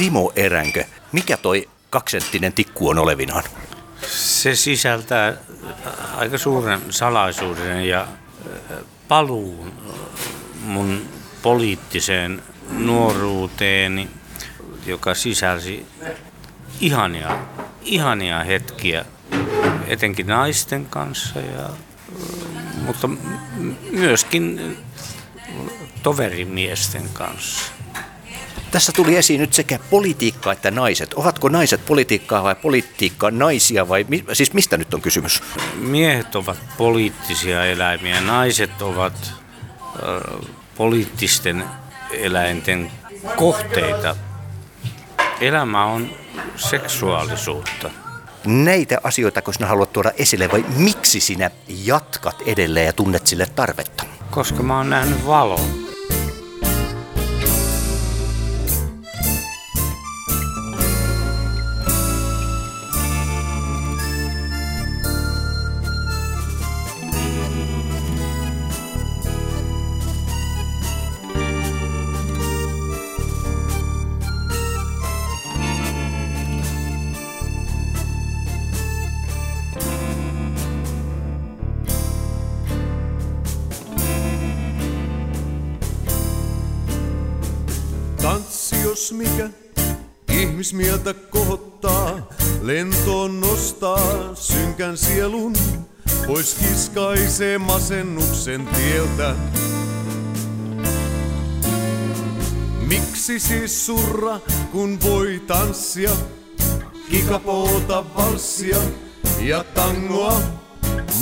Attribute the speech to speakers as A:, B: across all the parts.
A: Timo Eränkö, mikä toi kaksenttinen tikku on olevinaan?
B: Se sisältää aika suuren salaisuuden ja paluun mun poliittiseen nuoruuteeni, joka sisälsi ihania, ihania hetkiä, etenkin naisten kanssa, ja, mutta myöskin toverimiesten kanssa.
A: Tässä tuli esiin nyt sekä politiikka että naiset. Ovatko naiset politiikkaa vai politiikka naisia vai mi- siis mistä nyt on kysymys?
B: Miehet ovat poliittisia eläimiä, naiset ovat äh, poliittisten eläinten kohteita. Elämä on seksuaalisuutta.
A: Näitä asioita, kun sinä haluat tuoda esille vai miksi sinä jatkat edelleen ja tunnet sille tarvetta?
B: Koska mä oon nähnyt valon.
C: Mikä ihmismieltä kohottaa, lentoon nostaa synkän sielun, pois kiskaisee masennuksen tieltä. Miksi siis surra, kun voi tanssia, kikapoota valssia ja tangoa,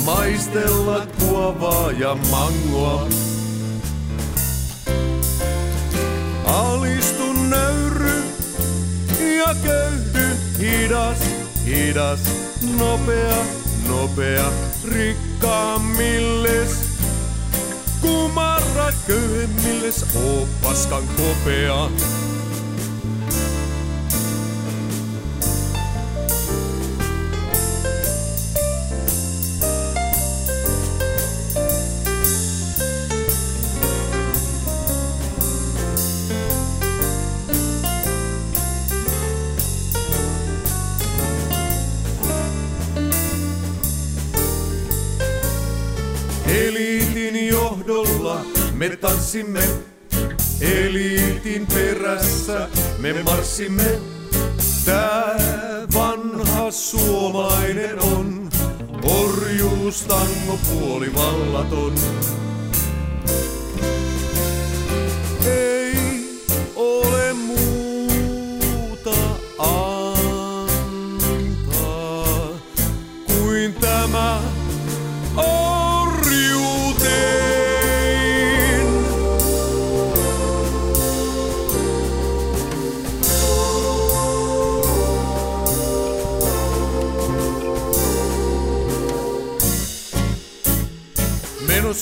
C: maistella kuovaa ja mangoa. Alistu nöyry ja köyhdy hidas, hidas, nopea, nopea, rikkaammilles. Kumarra köyhemmilles, oo paskan kopea. Tanssimme, eliitin perässä me marssimme. Tää vanha suomalainen on, orjuustango puolivallaton. Ei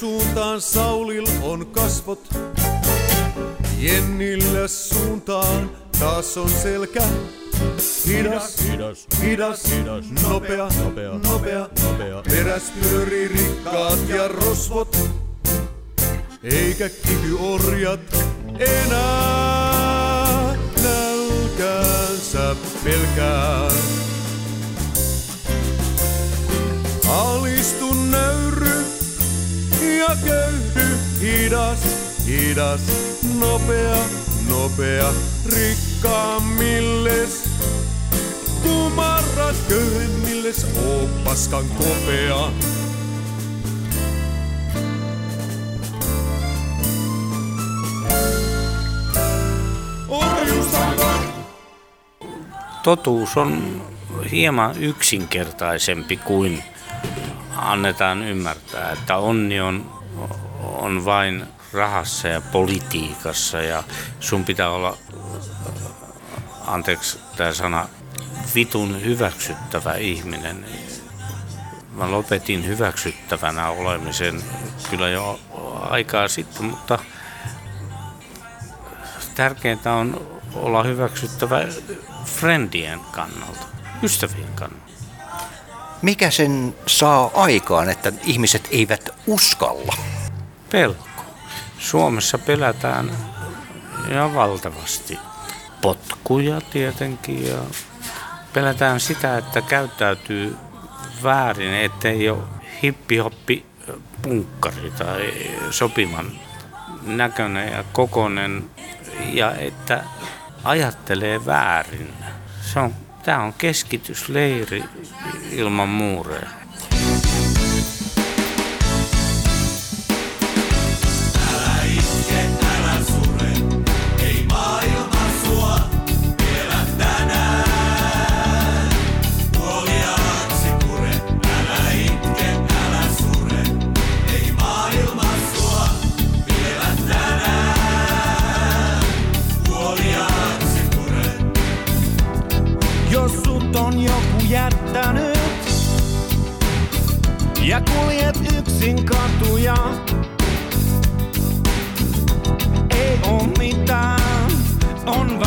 C: Menosuuntaan Saulil on kasvot, Jennillä suuntaan taas on selkä. Hidas, hidas, hidas, hidas, nopea, nopea, nopea, nopea. Peräs pyörii rikkaat ja rosvot, eikä kivyorjat enää nälkäänsä pelkää. Alistu nöyry ja köyhdy hidas, hidas, nopea, nopea, rikkaammilles. Kumarra köyhemmilles, oo paskan kopea.
B: Totuus on hieman yksinkertaisempi kuin annetaan ymmärtää, että onni on, on vain rahassa ja politiikassa ja sun pitää olla, anteeksi tämä sana, vitun hyväksyttävä ihminen. Mä lopetin hyväksyttävänä olemisen kyllä jo aikaa sitten, mutta tärkeintä on olla hyväksyttävä friendien kannalta, ystävien kannalta.
A: Mikä sen saa aikaan, että ihmiset eivät uskalla?
B: Pelko. Suomessa pelätään ihan valtavasti. potkuja tietenkin ja pelätään sitä, että käyttäytyy väärin, ettei ole hippihoppi punkkari tai sopivan näköinen ja kokonen ja että ajattelee väärin. Se on, tämä on keskitysleiri ilman muureja.
D: On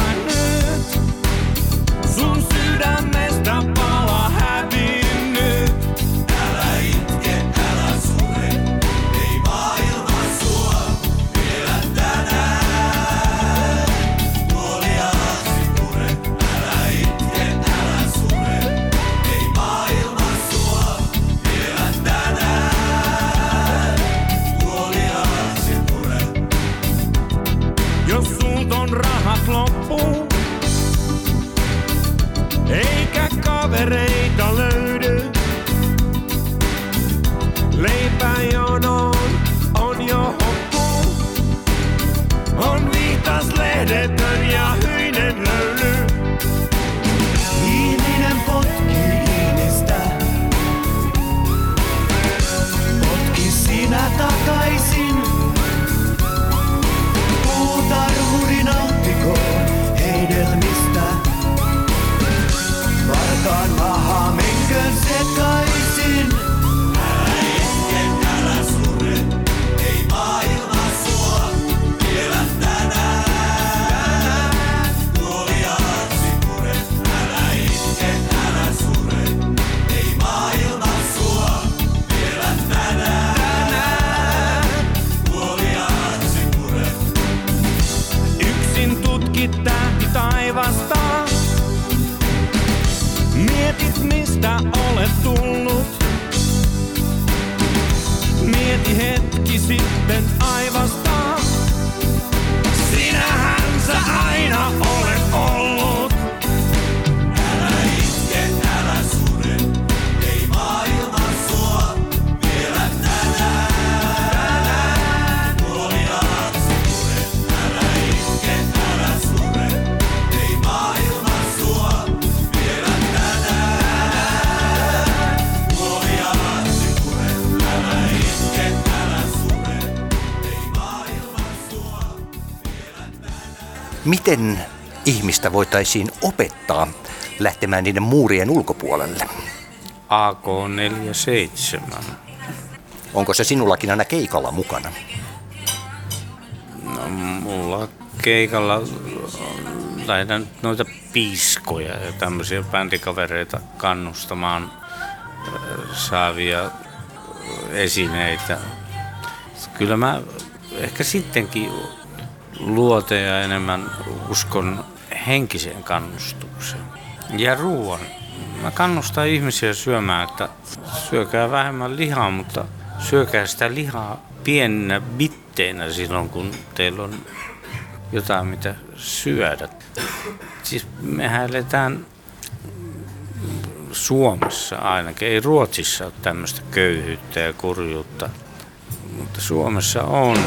D: Mietit mistä olet tullut. Mieti hetki sitten aivasta.
A: Miten ihmistä voitaisiin opettaa lähtemään niiden muurien ulkopuolelle?
B: AK47.
A: Onko se sinullakin aina keikalla mukana?
B: No, mulla keikalla lähdetään noita piiskoja ja tämmöisiä bändikavereita kannustamaan äh, saavia esineitä. Kyllä mä ehkä sittenkin luote ja enemmän uskon henkiseen kannustukseen. Ja ruoan. Mä kannustan ihmisiä syömään, että syökää vähemmän lihaa, mutta syökää sitä lihaa pieninä bitteinä silloin, kun teillä on jotain, mitä syödä. Siis mehän eletään Suomessa ainakin, ei Ruotsissa ole tämmöistä köyhyyttä ja kurjuutta, mutta Suomessa on.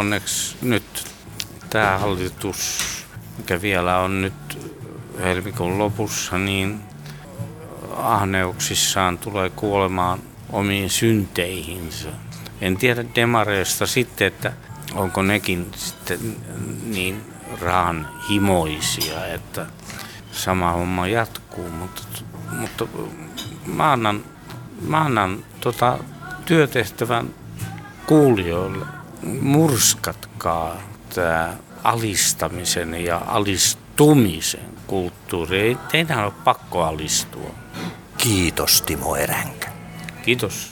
B: Onneksi nyt tämä hallitus, mikä vielä on nyt helmikuun lopussa, niin ahneuksissaan tulee kuolemaan omiin synteihinsä. En tiedä demareista sitten, että onko nekin sitten niin rahan himoisia, että sama homma jatkuu, mutta, mutta mä annan, mä annan tota työtehtävän kuulijoille. Murskatkaa tämä alistamisen ja alistumisen kulttuuri. Ei teidän ole pakko alistua.
A: Kiitos Timo Eränkä.
B: Kiitos.